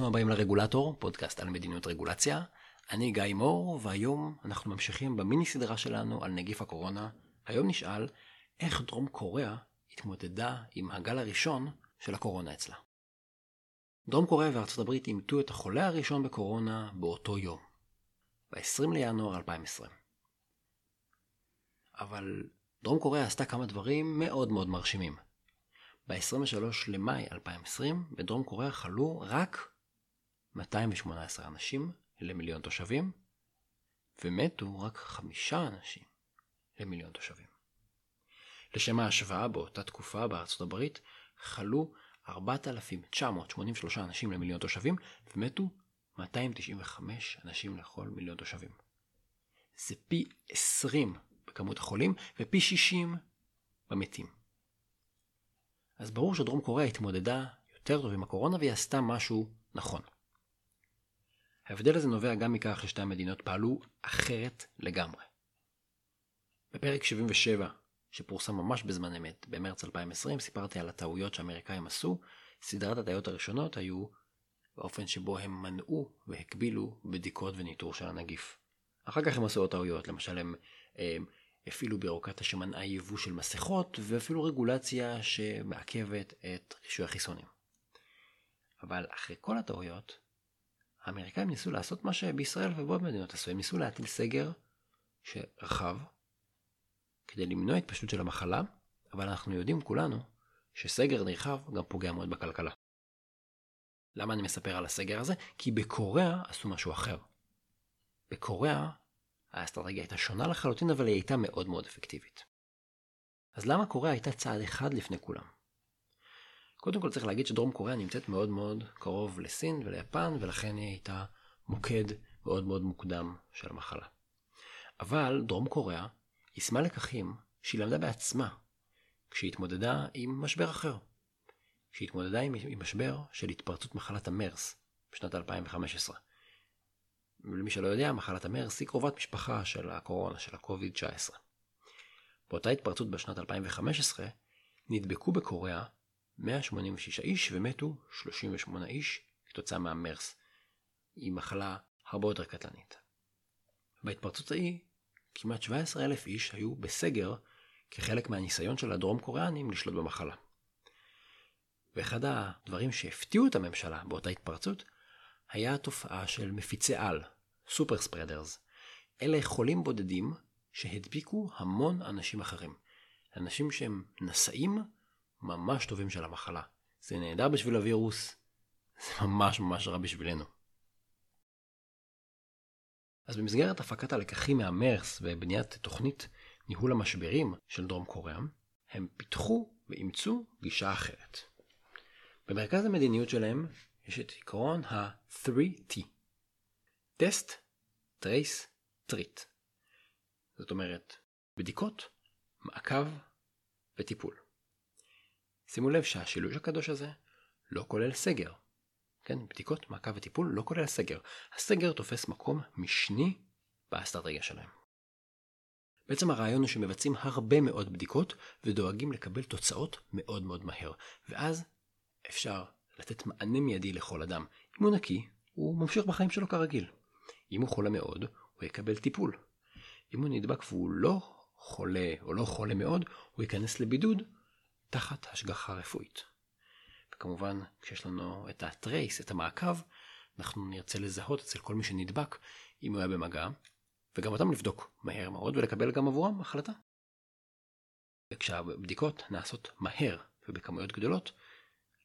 ברוכים הבאים לרגולטור, פודקאסט על מדיניות רגולציה. אני גיא מור, והיום אנחנו ממשיכים במיני סדרה שלנו על נגיף הקורונה. היום נשאל איך דרום קוריאה התמודדה עם הגל הראשון של הקורונה אצלה. דרום קוריאה וארצות הברית אימתו את החולה הראשון בקורונה באותו יום, ב-20 לינואר 2020. אבל דרום קוריאה עשתה כמה דברים מאוד מאוד מרשימים. ב-23 למאי 2020 בדרום קוריאה חלו רק 218 אנשים למיליון תושבים, ומתו רק חמישה אנשים למיליון תושבים. לשם ההשוואה, באותה תקופה בארצות הברית חלו 4,983 אנשים למיליון תושבים, ומתו 295 אנשים לכל מיליון תושבים. זה פי 20 בכמות החולים ופי 60 במתים. אז ברור שדרום קוריאה התמודדה יותר טוב עם הקורונה והיא עשתה משהו נכון. ההבדל הזה נובע גם מכך ששתי המדינות פעלו אחרת לגמרי. בפרק 77, שפורסם ממש בזמן אמת, במרץ 2020, סיפרתי על הטעויות שהאמריקאים עשו. סדרת הטעויות הראשונות היו באופן שבו הם מנעו והקבילו בדיקות וניטור של הנגיף. אחר כך הם עשו עוד טעויות, למשל הם, הם הפעילו בירוקרטיה שמנעה יבוא של מסכות, ואפילו רגולציה שמעכבת את רישוי החיסונים. אבל אחרי כל הטעויות, האמריקאים ניסו לעשות מה שבישראל ובעוד מדינות עשו, הם ניסו להטיל סגר שרחב, כדי למנוע התפשטות של המחלה, אבל אנחנו יודעים כולנו שסגר נרחב גם פוגע מאוד בכלכלה. למה אני מספר על הסגר הזה? כי בקוריאה עשו משהו אחר. בקוריאה האסטרטגיה הייתה שונה לחלוטין, אבל היא הייתה מאוד מאוד אפקטיבית. אז למה קוריאה הייתה צעד אחד לפני כולם? קודם כל צריך להגיד שדרום קוריאה נמצאת מאוד מאוד קרוב לסין וליפן, ולכן היא הייתה מוקד מאוד מאוד מוקדם של המחלה. אבל דרום קוריאה יישמה לקחים שהיא למדה בעצמה כשהיא התמודדה עם משבר אחר. כשהיא התמודדה עם, עם משבר של התפרצות מחלת המרס בשנת 2015. ולמי שלא יודע, מחלת המרס היא קרובת משפחה של הקורונה, של ה-COVID-19. באותה התפרצות בשנת 2015 נדבקו בקוריאה 186 איש ומתו 38 איש כתוצאה מהמרס. היא מחלה הרבה יותר קטלנית. בהתפרצות ההיא כמעט 17 אלף איש היו בסגר כחלק מהניסיון של הדרום קוריאנים לשלוט במחלה. ואחד הדברים שהפתיעו את הממשלה באותה התפרצות היה התופעה של מפיצי על, סופר ספרדרס. אלה חולים בודדים שהדביקו המון אנשים אחרים. אנשים שהם נשאים ממש טובים של המחלה. זה נהדר בשביל הווירוס, זה ממש ממש רע בשבילנו. אז במסגרת הפקת הלקחים מהמרס ובניית תוכנית ניהול המשברים של דרום קוריאה, הם פיתחו ואימצו גישה אחרת. במרכז המדיניות שלהם יש את עקרון ה-3T. Test, Trace, Treat. זאת אומרת, בדיקות, מעקב וטיפול. שימו לב שהשילוש הקדוש הזה לא כולל סגר. כן, בדיקות, מעקב וטיפול לא כולל סגר. הסגר תופס מקום משני באסטרטגיה שלהם. בעצם הרעיון הוא שמבצעים הרבה מאוד בדיקות ודואגים לקבל תוצאות מאוד מאוד מהר, ואז אפשר לתת מענה מיידי לכל אדם. אם הוא נקי, הוא ממשיך בחיים שלו כרגיל. אם הוא חולה מאוד, הוא יקבל טיפול. אם הוא נדבק והוא לא חולה או לא חולה מאוד, הוא ייכנס לבידוד תחת השגחה רפואית. וכמובן, כשיש לנו את הטרייס, את המעקב, אנחנו נרצה לזהות אצל כל מי שנדבק אם הוא היה במגע, וגם אותם לבדוק מהר מאוד ולקבל גם עבורם החלטה. וכשהבדיקות נעשות מהר ובכמויות גדולות,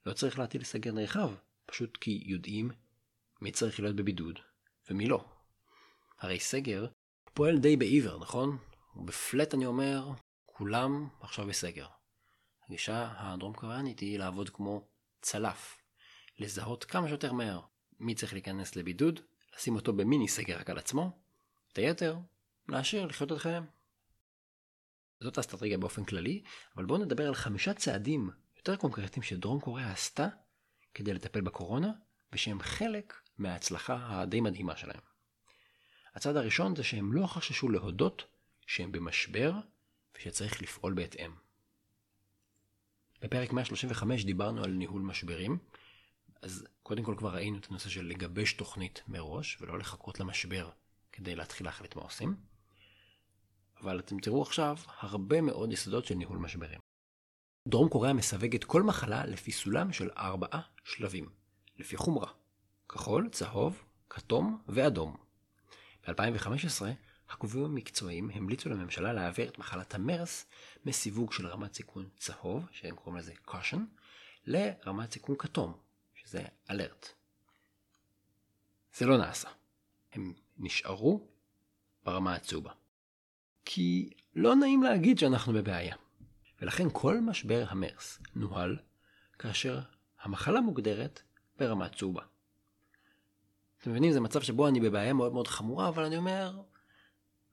לא צריך להטיל סגר נרחב, פשוט כי יודעים מי צריך להיות בבידוד ומי לא. הרי סגר פועל די בעיוור, נכון? ובפלט אני אומר, כולם עכשיו בסגר. הגישה הדרום קוריאנית היא לעבוד כמו צלף, לזהות כמה שיותר מהר מי צריך להיכנס לבידוד, לשים אותו במיני סגר רק על עצמו, את היתר להשאיר לחיות את חייהם. זאת האסטרטגיה באופן כללי, אבל בואו נדבר על חמישה צעדים יותר קונקרטיים שדרום קוריאה עשתה כדי לטפל בקורונה, ושהם חלק מההצלחה הדי מדהימה שלהם. הצעד הראשון זה שהם לא חששו להודות שהם במשבר ושצריך לפעול בהתאם. בפרק 135 דיברנו על ניהול משברים, אז קודם כל כבר ראינו את הנושא של לגבש תוכנית מראש, ולא לחכות למשבר כדי להתחיל להחליט מה עושים. אבל אתם תראו עכשיו הרבה מאוד יסודות של ניהול משברים. דרום קוריאה מסווגת כל מחלה לפי סולם של ארבעה שלבים, לפי חומרה, כחול, צהוב, כתום ואדום. ב-2015, הגופים המקצועיים המליצו לממשלה להעביר את מחלת המרס מסיווג של רמת סיכון צהוב, שהם קוראים לזה caution, לרמת סיכון כתום, שזה alert. זה לא נעשה. הם נשארו ברמה הצהובה. כי לא נעים להגיד שאנחנו בבעיה. ולכן כל משבר המרס נוהל כאשר המחלה מוגדרת ברמה צהובה. אתם מבינים, זה מצב שבו אני בבעיה מאוד מאוד חמורה, אבל אני אומר,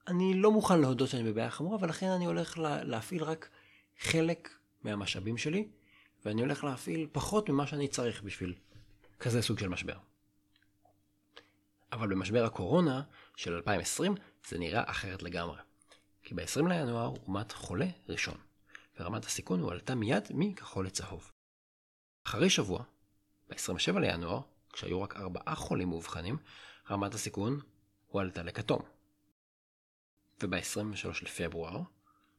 אני לא מוכן להודות שאני בבעיה חמורה, ולכן אני הולך לה, להפעיל רק חלק מהמשאבים שלי, ואני הולך להפעיל פחות ממה שאני צריך בשביל כזה סוג של משבר. אבל במשבר הקורונה של 2020 זה נראה אחרת לגמרי. כי ב-20 לינואר אומת חולה ראשון, ורמת הסיכון הועלתה מיד מכחול לצהוב. אחרי שבוע, ב-27 לינואר, כשהיו רק ארבעה חולים מאובחנים, רמת הסיכון הועלתה לכתום. וב-23 לפברואר,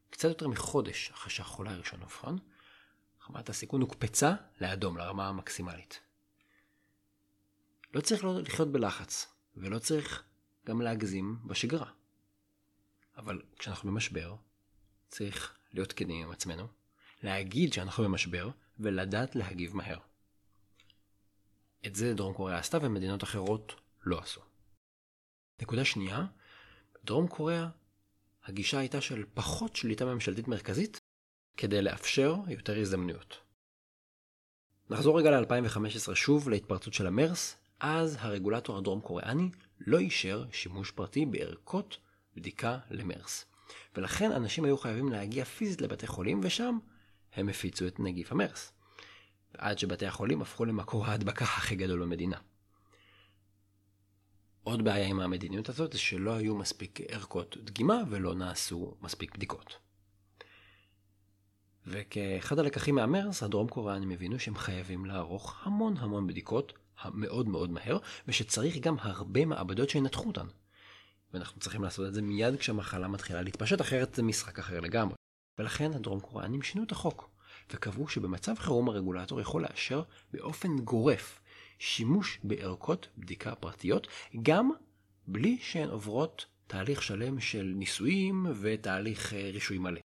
קצת יותר מחודש אחרי שהחולה הראשון אובחן, רמת הסיכון הוקפצה לאדום, לרמה המקסימלית. לא צריך לא לחיות בלחץ, ולא צריך גם להגזים בשגרה. אבל כשאנחנו במשבר, צריך להיות כנים עם עצמנו, להגיד שאנחנו במשבר, ולדעת להגיב מהר. את זה דרום קוריאה עשתה ומדינות אחרות לא עשו. נקודה שנייה, בדרום קוריאה הגישה הייתה של פחות שליטה ממשלתית מרכזית כדי לאפשר יותר הזדמנויות. נחזור רגע ל-2015 שוב להתפרצות של המרס, אז הרגולטור הדרום קוריאני לא אישר שימוש פרטי בערכות בדיקה למרס. ולכן אנשים היו חייבים להגיע פיזית לבתי חולים, ושם הם הפיצו את נגיף המרס. עד שבתי החולים הפכו למקור ההדבקה הכי גדול במדינה. עוד בעיה עם המדיניות הזאת זה שלא היו מספיק ערכות דגימה ולא נעשו מספיק בדיקות. וכאחד הלקחים מהמרס, הדרום קוריאנים הבינו שהם חייבים לערוך המון המון בדיקות מאוד מאוד מהר, ושצריך גם הרבה מעבדות שינתחו אותן. ואנחנו צריכים לעשות את זה מיד כשהמחלה מתחילה להתפשט, אחרת זה משחק אחר לגמרי. ולכן הדרום קוריאנים שינו את החוק, וקבעו שבמצב חירום הרגולטור יכול לאשר באופן גורף שימוש בערכות בדיקה פרטיות, גם בלי שהן עוברות תהליך שלם של ניסויים ותהליך אה, רישוי מלא.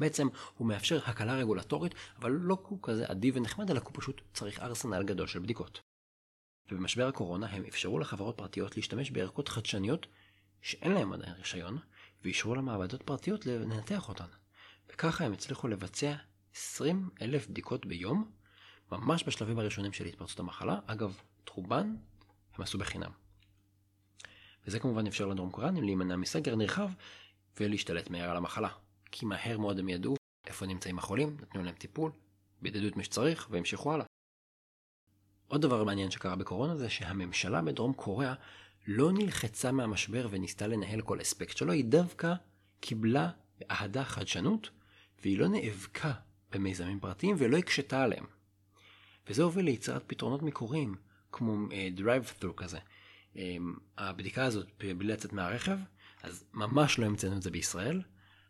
בעצם הוא מאפשר הקלה רגולטורית, אבל לא הוא כזה אדיב ונחמד, אלא הוא פשוט צריך ארסנל גדול של בדיקות. ובמשבר הקורונה הם אפשרו לחברות פרטיות להשתמש בערכות חדשניות שאין להם עדיין רישיון, ואישרו למעבדות פרטיות לנתח אותן. וככה הם הצליחו לבצע 20 אלף בדיקות ביום, ממש בשלבים הראשונים של התפרצות המחלה. אגב, את רובן הם עשו בחינם. וזה כמובן אפשר לדרום קוריאנים להימנע מסגר נרחב ולהשתלט מהר על המחלה. כי מהר מאוד הם ידעו איפה נמצאים החולים, נתנו להם טיפול, בידדו את מי שצריך והמשיכו הלאה. עוד דבר מעניין שקרה בקורונה זה שהממשלה בדרום קוריאה לא נלחצה מהמשבר וניסתה לנהל כל אספקט שלו, היא דווקא קיבלה באהדה חדשנות, והיא לא נאבקה במיזמים פרטיים ולא הקשתה עליהם. וזה הוביל ליצירת פתרונות מקוריים, כמו uh, drive-thru כזה. Um, הבדיקה הזאת בלי לצאת מהרכב, אז ממש לא המצאנו את זה בישראל.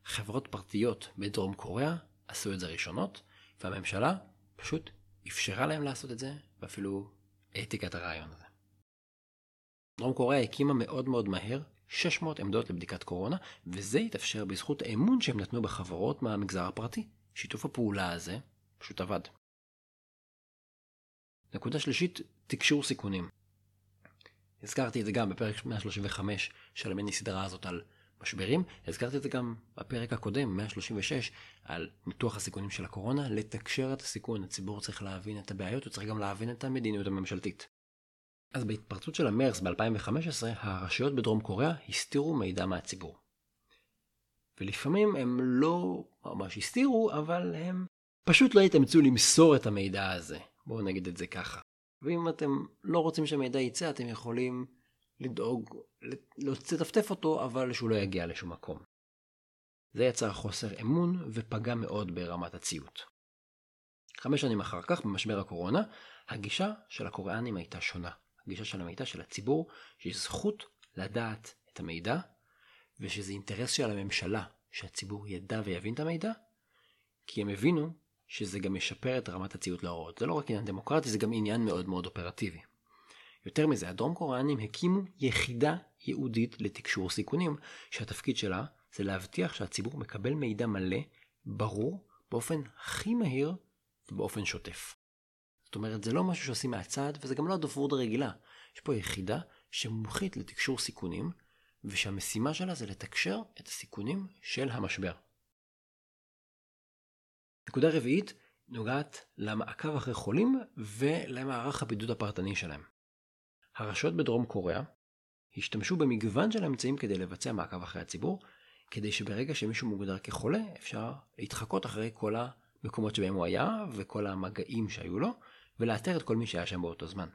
חברות פרטיות בדרום קוריאה עשו את זה ראשונות, והממשלה פשוט אפשרה להם לעשות את זה, ואפילו העתיקה את הרעיון הזה. דרום קוריאה הקימה מאוד מאוד מהר 600 עמדות לבדיקת קורונה, וזה התאפשר בזכות האמון שהם נתנו בחברות מהמגזר הפרטי. שיתוף הפעולה הזה פשוט עבד. נקודה שלישית, תקשור סיכונים. הזכרתי את זה גם בפרק 135 של המיני סדרה הזאת על משברים, הזכרתי את זה גם בפרק הקודם, 136, על ניתוח הסיכונים של הקורונה, לתקשר את הסיכון. הציבור צריך להבין את הבעיות, הוא צריך גם להבין את המדיניות הממשלתית. אז בהתפרצות של המרס ב-2015, הרשויות בדרום קוריאה הסתירו מידע מהציבור. ולפעמים הם לא ממש הסתירו, אבל הם פשוט לא התאמצו למסור את המידע הזה. בואו נגיד את זה ככה. ואם אתם לא רוצים שהמידע יצא, אתם יכולים לדאוג, לטפטף אותו, אבל שהוא לא יגיע לשום מקום. זה יצר חוסר אמון ופגע מאוד ברמת הציות. חמש שנים אחר כך, במשבר הקורונה, הגישה של הקוריאנים הייתה שונה. הגישה שלהם הייתה של הציבור, שיש זכות לדעת את המידע, ושזה אינטרס של הממשלה שהציבור ידע ויבין את המידע, כי הם הבינו שזה גם ישפר את רמת הציות להוראות. זה לא רק עניין דמוקרטי, זה גם עניין מאוד מאוד אופרטיבי. יותר מזה, הדרום קוריאנים הקימו יחידה ייעודית לתקשור סיכונים, שהתפקיד שלה זה להבטיח שהציבור מקבל מידע מלא, ברור, באופן הכי מהיר ובאופן שוטף. זאת אומרת, זה לא משהו שעושים מהצד, וזה גם לא הדוברות הרגילה. יש פה יחידה שמומחית לתקשור סיכונים, ושהמשימה שלה זה לתקשר את הסיכונים של המשבר. נקודה רביעית נוגעת למעקב אחרי חולים ולמערך הבידוד הפרטני שלהם. הרשויות בדרום קוריאה השתמשו במגוון של אמצעים כדי לבצע מעקב אחרי הציבור, כדי שברגע שמישהו מוגדר כחולה אפשר להתחקות אחרי כל המקומות שבהם הוא היה וכל המגעים שהיו לו, ולאתר את כל מי שהיה שם באותו זמן.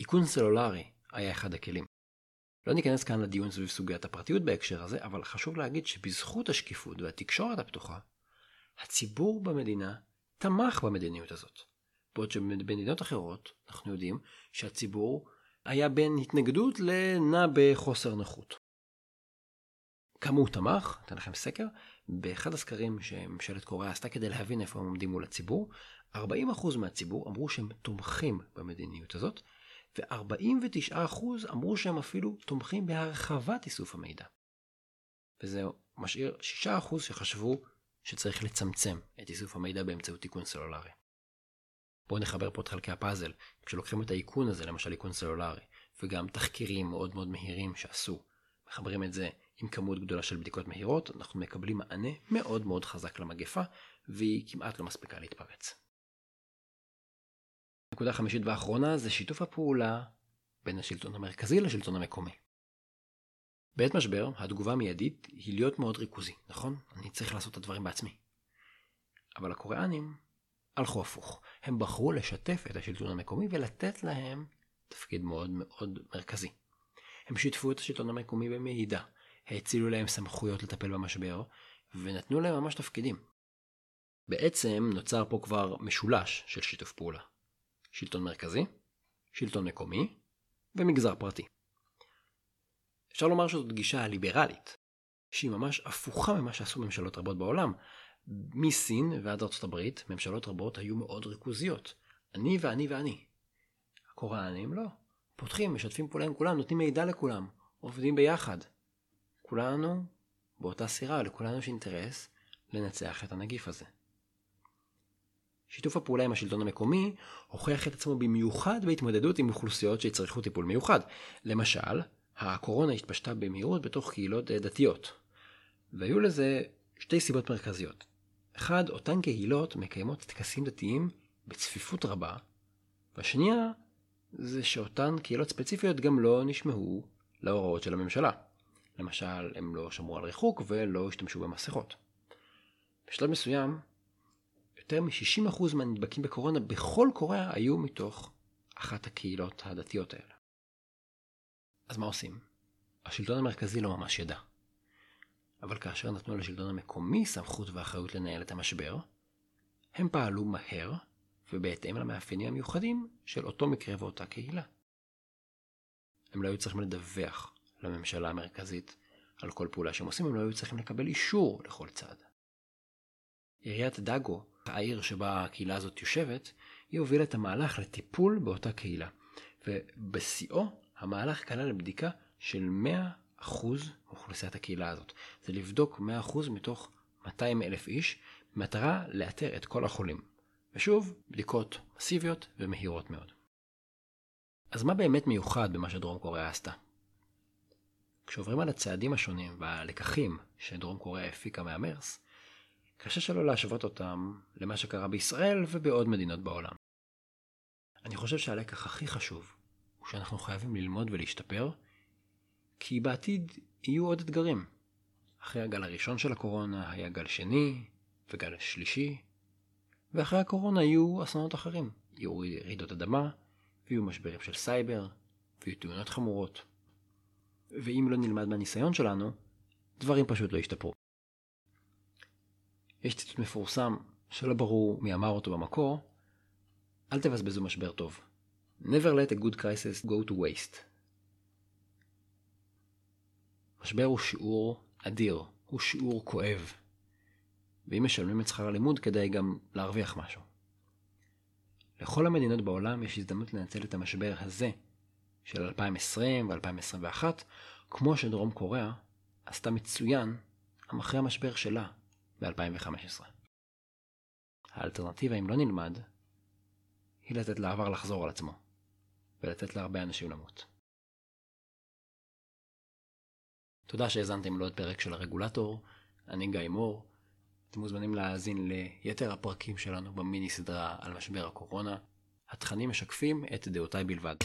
איכון סלולרי היה אחד הכלים. לא ניכנס כאן לדיון סביב סוגיית הפרטיות בהקשר הזה, אבל חשוב להגיד שבזכות השקיפות והתקשורת הפתוחה, הציבור במדינה תמך במדיניות הזאת. בעוד שבמדינות אחרות אנחנו יודעים שהציבור היה בין התנגדות לנע בחוסר נוחות. כמה הוא תמך, אתן לכם סקר, באחד הסקרים שממשלת קוריאה עשתה כדי להבין איפה הם עומדים מול הציבור, 40% מהציבור אמרו שהם תומכים במדיניות הזאת, ו-49% אמרו שהם אפילו תומכים בהרחבת איסוף המידע. וזה משאיר 6% שחשבו שצריך לצמצם את איסוף המידע באמצעות איכון סלולרי. בואו נחבר פה את חלקי הפאזל. כשלוקחים את האיכון הזה, למשל איכון סלולרי, וגם תחקירים מאוד מאוד מהירים שעשו, מחברים את זה עם כמות גדולה של בדיקות מהירות, אנחנו מקבלים מענה מאוד מאוד חזק למגפה, והיא כמעט לא מספיקה להתפרץ. נקודה חמישית ואחרונה זה שיתוף הפעולה בין השלטון המרכזי לשלטון המקומי. בעת משבר, התגובה המיידית היא להיות מאוד ריכוזי, נכון? אני צריך לעשות את הדברים בעצמי. אבל הקוריאנים הלכו הפוך. הם בחרו לשתף את השלטון המקומי ולתת להם תפקיד מאוד מאוד מרכזי. הם שיתפו את השלטון המקומי במידע, האצילו להם סמכויות לטפל במשבר, ונתנו להם ממש תפקידים. בעצם נוצר פה כבר משולש של שיתוף פעולה. שלטון מרכזי, שלטון מקומי ומגזר פרטי. אפשר לומר שזאת גישה ליברלית, שהיא ממש הפוכה ממה שעשו ממשלות רבות בעולם. מסין ועד ארצות הברית, ממשלות רבות היו מאוד ריכוזיות. אני ואני ואני. הקוראנים לא. פותחים, משתפים פעולה עם כולם, נותנים מידע לכולם, עובדים ביחד. כולנו באותה סירה, לכולנו יש אינטרס לנצח את הנגיף הזה. שיתוף הפעולה עם השלטון המקומי הוכיח את עצמו במיוחד בהתמודדות עם אוכלוסיות שיצטרכו טיפול מיוחד. למשל, הקורונה התפשטה במהירות בתוך קהילות דתיות. והיו לזה שתי סיבות מרכזיות. אחד, אותן קהילות מקיימות טקסים דתיים בצפיפות רבה, והשנייה, זה שאותן קהילות ספציפיות גם לא נשמעו להוראות של הממשלה. למשל, הם לא שמרו על ריחוק ולא השתמשו במסכות. בשלב מסוים, יותר מ-60% מהנדבקים בקורונה בכל קוריאה היו מתוך אחת הקהילות הדתיות האלה. אז מה עושים? השלטון המרכזי לא ממש ידע. אבל כאשר נתנו לשלטון המקומי סמכות ואחריות לנהל את המשבר, הם פעלו מהר ובהתאם למאפיינים המיוחדים של אותו מקרה ואותה קהילה. הם לא היו צריכים לדווח לממשלה המרכזית על כל פעולה שהם עושים, הם לא היו צריכים לקבל אישור לכל צעד. עיריית דאגו, העיר שבה הקהילה הזאת יושבת, היא הובילה את המהלך לטיפול באותה קהילה. ובשיאו המהלך כלל בדיקה של 100% מאוכלוסיית הקהילה הזאת. זה לבדוק 100% מתוך 200 אלף איש, במטרה לאתר את כל החולים. ושוב, בדיקות מסיביות ומהירות מאוד. אז מה באמת מיוחד במה שדרום קוריאה עשתה? כשעוברים על הצעדים השונים והלקחים שדרום קוריאה הפיקה מהמרס, קשה שלא להשוות אותם למה שקרה בישראל ובעוד מדינות בעולם. אני חושב שהלקח הכי חשוב שאנחנו חייבים ללמוד ולהשתפר, כי בעתיד יהיו עוד אתגרים. אחרי הגל הראשון של הקורונה היה גל שני וגל שלישי, ואחרי הקורונה יהיו אסונות אחרים. יהיו רעידות אדמה, ויהיו משברים של סייבר, ויהיו תאונות חמורות. ואם לא נלמד מהניסיון שלנו, דברים פשוט לא ישתפרו. יש ציטוט מפורסם שלא ברור מי אמר אותו במקור, אל תבזבזו משבר טוב. Never let a good crisis go to waste. משבר הוא שיעור אדיר, הוא שיעור כואב. ואם משלמים את שכר הלימוד כדאי גם להרוויח משהו. לכל המדינות בעולם יש הזדמנות לנצל את המשבר הזה של 2020 ו-2021, כמו שדרום קוריאה עשתה מצוין אחרי המשבר שלה ב-2015. האלטרנטיבה, אם לא נלמד, היא לתת לעבר לחזור על עצמו, ולתת להרבה אנשים למות. תודה שהאזנתם לעוד פרק של הרגולטור, אני גיא מור. אתם מוזמנים להאזין ליתר הפרקים שלנו במיני סדרה על משבר הקורונה. התכנים משקפים את דעותיי בלבד.